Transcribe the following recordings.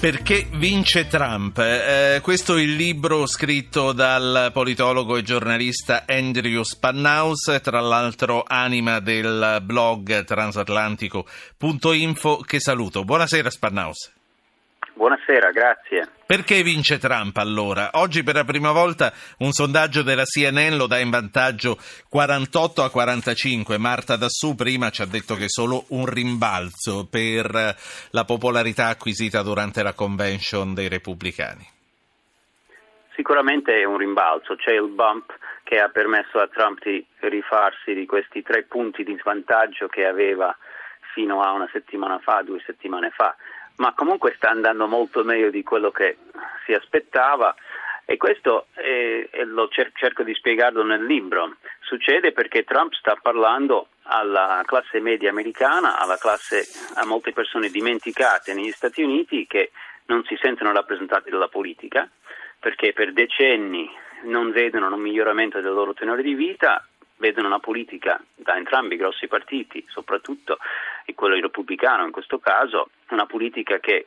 Perché vince Trump? Eh, questo è il libro scritto dal politologo e giornalista Andrew Spannaus, tra l'altro anima del blog transatlantico.info che saluto. Buonasera Spannaus. Buonasera, grazie. Perché vince Trump allora? Oggi per la prima volta un sondaggio della CNN lo dà in vantaggio 48 a 45. Marta Dassù prima ci ha detto che è solo un rimbalzo per la popolarità acquisita durante la convention dei repubblicani. Sicuramente è un rimbalzo, c'è il bump che ha permesso a Trump di rifarsi di questi tre punti di svantaggio che aveva fino a una settimana fa, due settimane fa ma comunque sta andando molto meglio di quello che si aspettava e questo è, è lo cer- cerco di spiegarlo nel libro. Succede perché Trump sta parlando alla classe media americana, classe, a molte persone dimenticate negli Stati Uniti che non si sentono rappresentate dalla politica perché per decenni non vedono un miglioramento del loro tenore di vita vedono una politica da entrambi i grossi partiti, soprattutto quello repubblicano in questo caso, una politica che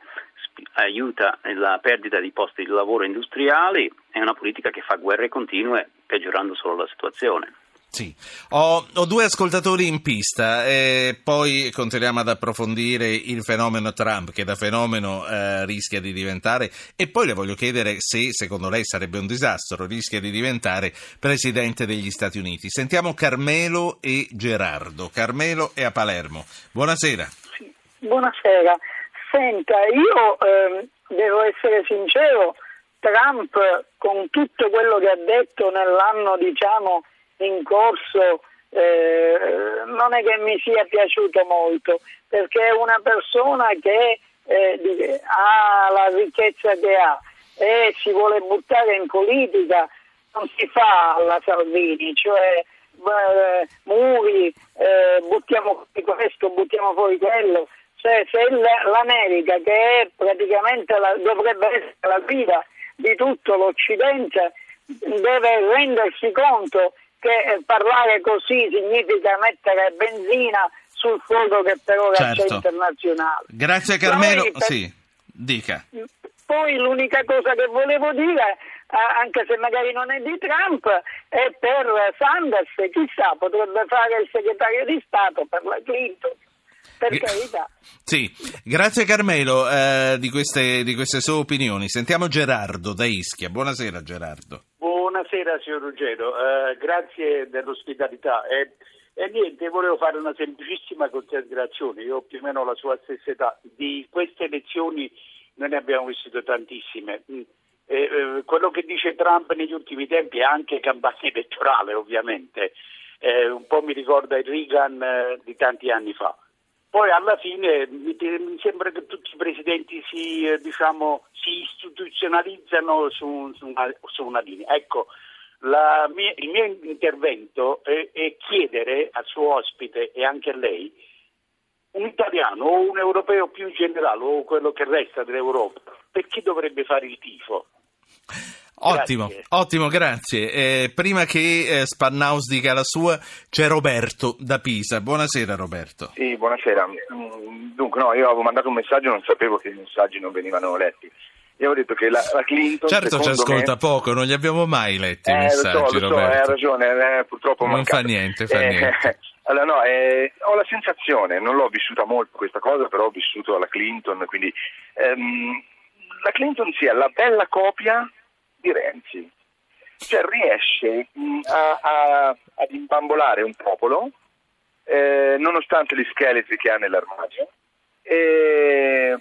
aiuta la perdita di posti di lavoro industriali e una politica che fa guerre continue peggiorando solo la situazione. Sì, ho, ho, due ascoltatori in pista e poi continuiamo ad approfondire il fenomeno Trump che da fenomeno eh, rischia di diventare e poi le voglio chiedere se secondo lei sarebbe un disastro, rischia di diventare Presidente degli Stati Uniti. Sentiamo Carmelo e Gerardo. Carmelo è a Palermo. Buonasera. Sì, buonasera. Senta, io eh, devo essere sincero, Trump con tutto quello che ha detto nell'anno diciamo in corso eh, non è che mi sia piaciuto molto, perché è una persona che eh, ha la ricchezza che ha e si vuole buttare in politica, non si fa alla Salvini, cioè eh, muri, eh, buttiamo fuori questo, buttiamo fuori quello. Cioè, se l'America, che è praticamente la, dovrebbe essere la guida di tutto l'Occidente, deve rendersi conto che parlare così significa mettere benzina sul fuoco che per ora certo. c'è internazionale. Grazie Carmelo, per... sì, dica. Poi l'unica cosa che volevo dire, anche se magari non è di Trump, è per Sanders, chissà, potrebbe fare il segretario di Stato per la Clinton. Per carità. Sì, grazie Carmelo eh, di, queste, di queste sue opinioni. Sentiamo Gerardo da Ischia. Buonasera Gerardo. Buonasera signor Ruggero, eh, grazie dell'ospitalità. Eh, e niente, volevo fare una semplicissima considerazione, io ho più o meno la sua stessa età, di queste elezioni noi ne abbiamo vissute tantissime. Mm. Eh, quello che dice Trump negli ultimi tempi è anche campagna elettorale ovviamente, eh, un po' mi ricorda il Reagan eh, di tanti anni fa. Poi alla fine mi, mi sembra che tutti i presidenti si, eh, diciamo, si istituzionalizzano su, su, una, su, una, linea. Ecco, mia, il mio intervento è, è chiedere al suo ospite e anche a lei un italiano o un europeo più in generale o quello che resta dell'Europa, perché dovrebbe fare il tifo? Ottimo, grazie. ottimo, grazie. Eh, prima che eh, Spannaus dica la sua, c'è Roberto da Pisa. Buonasera Roberto. Sì, buonasera. Mm, dunque, no, io avevo mandato un messaggio, non sapevo che i messaggi non venivano letti. Io ho detto che la, la Clinton. Certo, ci ascolta me... poco, non gli abbiamo mai letti eh, i messaggi. Lo so, lo so, hai ragione, eh, purtroppo non fa niente, fa eh, niente. Allora, no, eh, ho la sensazione, non l'ho vissuta molto questa cosa, però ho vissuto la Clinton, quindi ehm, la Clinton sia la bella copia di Renzi. Cioè riesce mm, a, a, ad imbambolare un popolo eh, nonostante gli scheletri che ha nell'armadio. E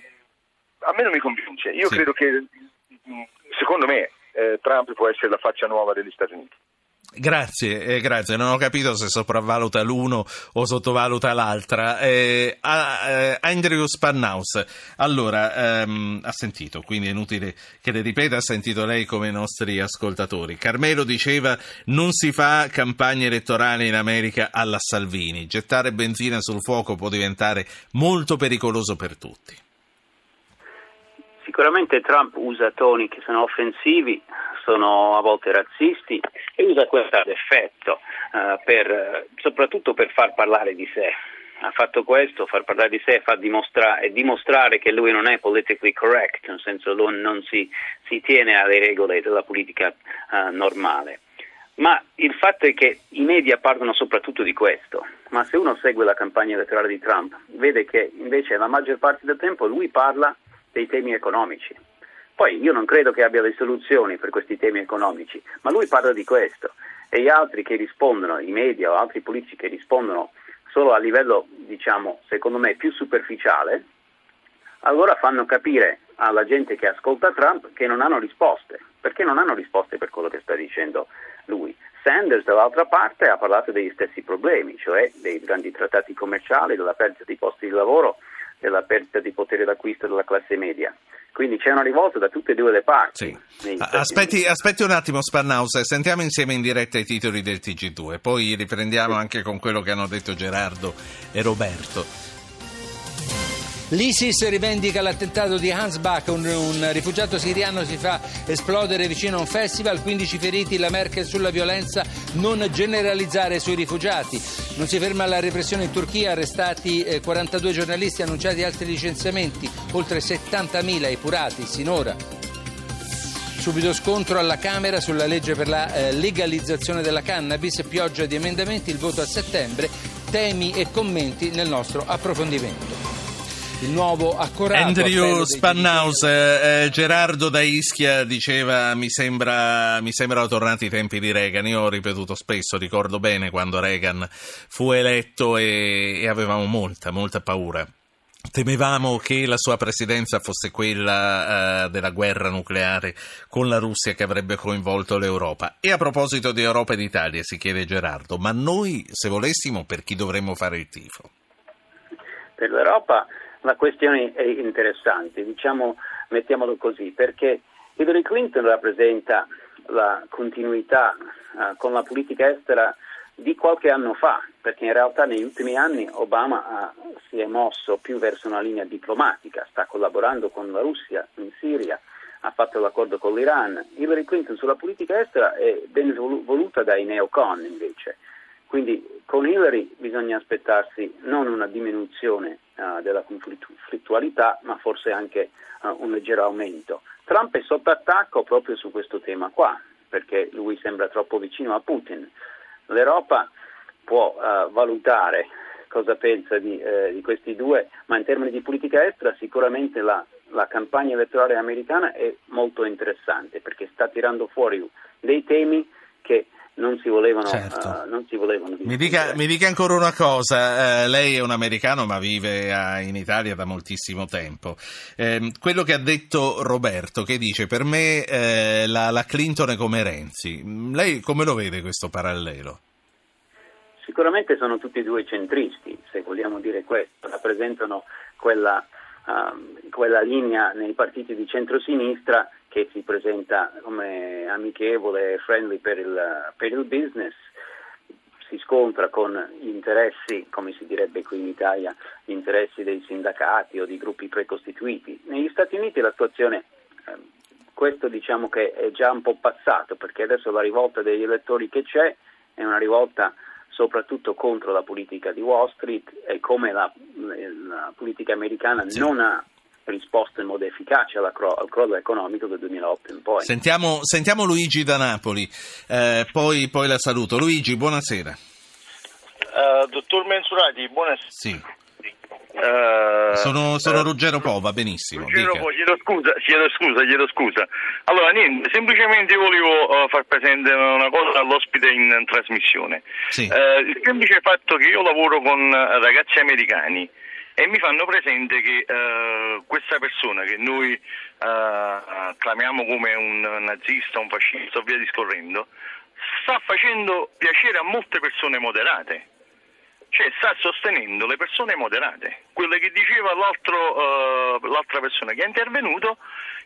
a me non mi convince. Io sì. credo che, mm, secondo me, eh, Trump può essere la faccia nuova degli Stati Uniti. Grazie, eh, grazie. Non ho capito se sopravvaluta l'uno o sottovaluta l'altra. Eh, eh, Andrew Spannaus, allora, ehm, ha sentito, quindi è inutile che le ripeta, ha sentito lei come i nostri ascoltatori. Carmelo diceva non si fa campagna elettorale in America alla Salvini. Gettare benzina sul fuoco può diventare molto pericoloso per tutti. Sicuramente Trump usa toni che sono offensivi, sono a volte razzisti e usa questo ad effetto, eh, per, soprattutto per far parlare di sé. ha fatto questo, far parlare di sé dimostra- e dimostrare che lui non è politically correct, nel senso lui non si, si tiene alle regole della politica uh, normale. Ma il fatto è che i media parlano soprattutto di questo, ma se uno segue la campagna elettorale di Trump, vede che invece la maggior parte del tempo lui parla dei temi economici. Poi io non credo che abbia le soluzioni per questi temi economici, ma lui parla di questo e gli altri che rispondono, i media o altri politici che rispondono solo a livello, diciamo, secondo me più superficiale, allora fanno capire alla gente che ascolta Trump che non hanno risposte, perché non hanno risposte per quello che sta dicendo lui. Sanders dall'altra parte ha parlato degli stessi problemi, cioè dei grandi trattati commerciali, della perdita di posti di lavoro, della perdita di potere d'acquisto della classe media. Quindi c'è una rivolta da tutte e due le parti. Sì. Aspetti, aspetti, un attimo Sparnaus, sentiamo insieme in diretta i titoli del TG2, poi riprendiamo anche con quello che hanno detto Gerardo e Roberto. L'ISIS rivendica l'attentato di Hansbach, un, un, rifugiato siriano si fa esplodere vicino a un festival, 15 feriti, la Merkel sulla violenza, non generalizzare sui rifugiati. Non si ferma la repressione in Turchia, arrestati eh, 42 giornalisti, annunciati altri licenziamenti, oltre 70.000 epurati sinora. Subito scontro alla Camera sulla legge per la eh, legalizzazione della cannabis, pioggia di emendamenti, il voto a settembre, temi e commenti nel nostro approfondimento il nuovo accorato Andrew Spannaus, eh, Gerardo da Ischia diceva mi sembra mi sembrano tornati i tempi di Reagan io ho ripetuto spesso, ricordo bene quando Reagan fu eletto e, e avevamo molta, molta paura Temevamo che la sua presidenza fosse quella uh, della guerra nucleare con la Russia che avrebbe coinvolto l'Europa. E a proposito di Europa ed Italia, si chiede Gerardo, ma noi se volessimo per chi dovremmo fare il tifo? Per l'Europa la questione è interessante, diciamo, mettiamolo così, perché Hillary Clinton rappresenta la continuità uh, con la politica estera di qualche anno fa, perché in realtà negli ultimi anni Obama uh, si è mosso più verso una linea diplomatica, sta collaborando con la Russia in Siria, ha fatto l'accordo con l'Iran. Hillary Clinton sulla politica estera è ben voluta dai neocon invece. Quindi con Hillary bisogna aspettarsi non una diminuzione uh, della conflittualità, ma forse anche uh, un leggero aumento. Trump è sotto attacco proprio su questo tema qua, perché lui sembra troppo vicino a Putin. L'Europa può uh, valutare cosa pensa di, eh, di, questi due, ma in termini di politica estera sicuramente la, la campagna elettorale americana è molto interessante perché sta tirando fuori dei temi che non si volevano, certo. uh, non si volevano mi, dica, mi dica, ancora una cosa, uh, lei è un americano ma vive uh, in Italia da moltissimo tempo. Ehm, quello che ha detto Roberto, che dice per me eh, la, la Clinton è come Renzi, lei come lo vede questo parallelo? Sicuramente sono tutti e due centristi, se vogliamo dire questo, rappresentano quella, uh, quella linea nei partiti di centrosinistra che si presenta come amichevole e friendly per il, per il business, si scontra con gli interessi, come si direbbe qui in Italia, gli interessi dei sindacati o di gruppi precostituiti. Negli Stati Uniti l'attuazione, eh, questo diciamo che è già un po' passato, perché adesso la rivolta degli elettori che c'è è una rivolta soprattutto contro la politica di Wall Street e come la, la politica americana sì. non ha risposto in modo efficace cro- al crollo economico del 2008 in poi. Sentiamo, sentiamo Luigi da Napoli, eh, poi, poi, la saluto. Luigi, buonasera. Uh, dottor Mensurati, buonasera. Sì. Uh, sono, sono uh, Ruggero Po, va benissimo. Ruggero Po, chiedo scusa, chiedo scusa, chiedo scusa. Allora, niente, semplicemente volevo uh, far presente una cosa all'ospite in, in trasmissione. Sì. il semplice fatto che io lavoro con ragazzi americani e mi fanno presente che uh, questa persona che noi uh, clamiamo come un nazista, un fascista o via discorrendo, sta facendo piacere a molte persone moderate. Cioè sta sostenendo le persone moderate, quelle che diceva uh, l'altra persona che è intervenuto,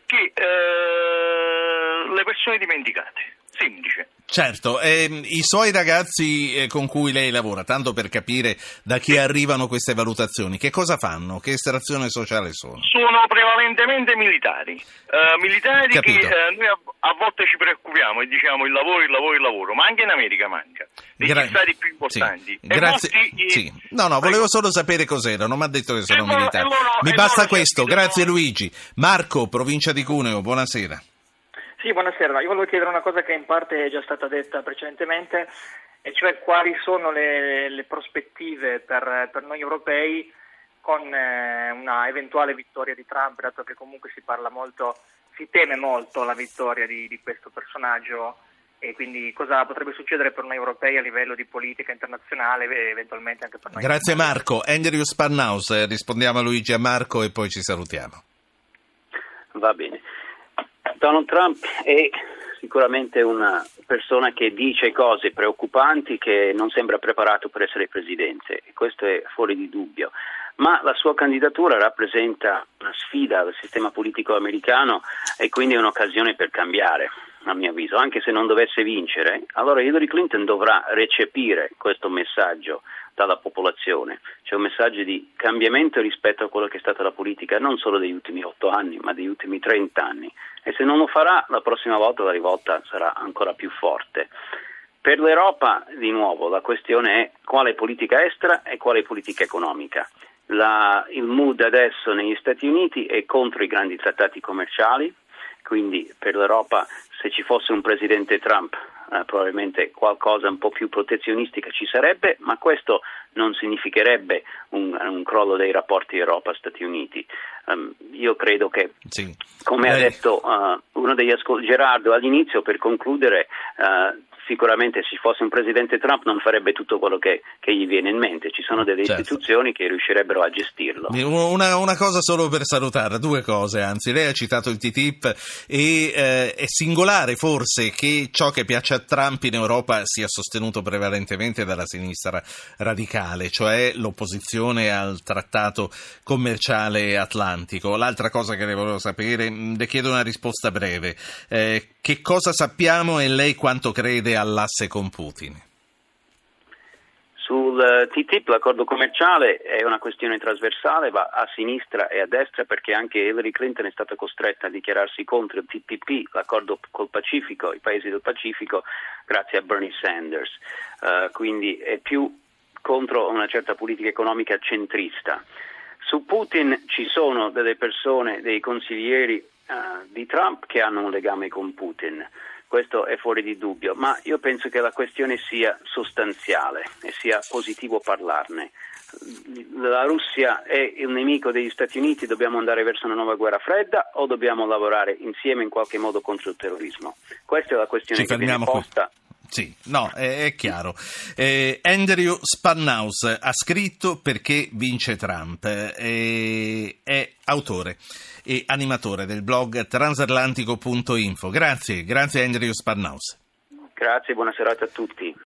che le persone dimenticate. Semplice. Certo, ehm, i suoi ragazzi eh, con cui lei lavora, tanto per capire da chi arrivano queste valutazioni, che cosa fanno? Che estrazione sociale sono? Sono prevalentemente militari, uh, militari Capito. che uh, noi a, a, volte ci preoccupiamo e diciamo il lavoro, il lavoro, il lavoro, ma anche in America manca, degli Gra- stati più importanti. Sì. Grazie. Molti, sì. No, no, volevo solo sapere cos'era, non mi ha detto che sono militari. loro, Mi basta questo, grazie Luigi. Marco, provincia di Cuneo, buonasera. Sì, buonasera. Io volevo chiedere una cosa che in parte è già stata detta precedentemente, e cioè quali sono le, le prospettive per, per, noi europei con eh, una eventuale vittoria di Trump, dato che comunque si parla molto, si teme molto la vittoria di, di questo personaggio e quindi cosa potrebbe succedere per noi europei a livello di politica internazionale e eventualmente anche per noi. Grazie Marco. Andrew Spannaus, eh, rispondiamo a Luigi e a Marco e poi ci salutiamo. Va bene. Donald Trump è sicuramente una persona che dice cose preoccupanti che non sembra preparato per essere presidente questo è fuori di dubbio. Ma la sua candidatura rappresenta una sfida al sistema politico americano e quindi è un'occasione per cambiare, a mio avviso. Anche se non dovesse vincere, allora Hillary Clinton dovrà recepire questo messaggio dalla popolazione. C'è un messaggio di cambiamento rispetto a quello che è stata la politica non solo degli ultimi otto anni, ma degli ultimi trent'anni. E se non lo farà, la prossima volta la rivolta sarà ancora più forte. Per l'Europa, di nuovo, la questione è quale politica estera e quale politica economica. La, il mood adesso negli Stati Uniti è contro i grandi trattati commerciali, quindi per l'Europa se ci fosse un presidente Trump eh, probabilmente qualcosa un po' più protezionistica ci sarebbe, ma questo non significherebbe un, un crollo dei rapporti Europa-Stati Uniti. Um, io credo che, sì. come eh. ha detto uh, uno degli ascoltatori, Gerardo all'inizio, per concludere, uh, sicuramente se ci fosse un presidente Trump non farebbe tutto quello che, che gli viene in mente, ci sono delle certo. istituzioni che riuscirebbero a gestirlo. Una, una, cosa solo per salutare, due cose anzi, lei ha citato il TTIP e eh, è singolare forse che ciò che piace a Trump in Europa sia sostenuto prevalentemente dalla sinistra radicale, cioè l'opposizione al trattato commerciale atlantico. L'altra cosa che le volevo sapere, le chiedo una risposta breve, eh, che cosa sappiamo e lei quanto crede all'asse con Putin? Sul TTIP l'accordo commerciale è una questione trasversale, va a sinistra e a destra perché anche Hillary Clinton è stata costretta a dichiararsi contro il TPP, l'accordo col Pacifico, i paesi del Pacifico, grazie a Bernie Sanders. Uh, quindi è più contro una certa politica economica centrista. Su Putin ci sono delle persone, dei consiglieri uh, di Trump che hanno un legame con Putin questo è fuori di dubbio, ma io penso che la questione sia sostanziale e sia positivo parlarne. La Russia è il nemico degli Stati Uniti, dobbiamo andare verso una nuova guerra fredda o dobbiamo lavorare insieme in qualche modo contro il terrorismo? Questa è la questione Ci che viene posta. Qui. Sì, no, è, è chiaro. Eh, Andrew Spannaus ha scritto Perché vince Trump, eh, è autore e animatore del blog transatlantico.info. Grazie, grazie Andrew Spannaus. Grazie, buona serata a tutti.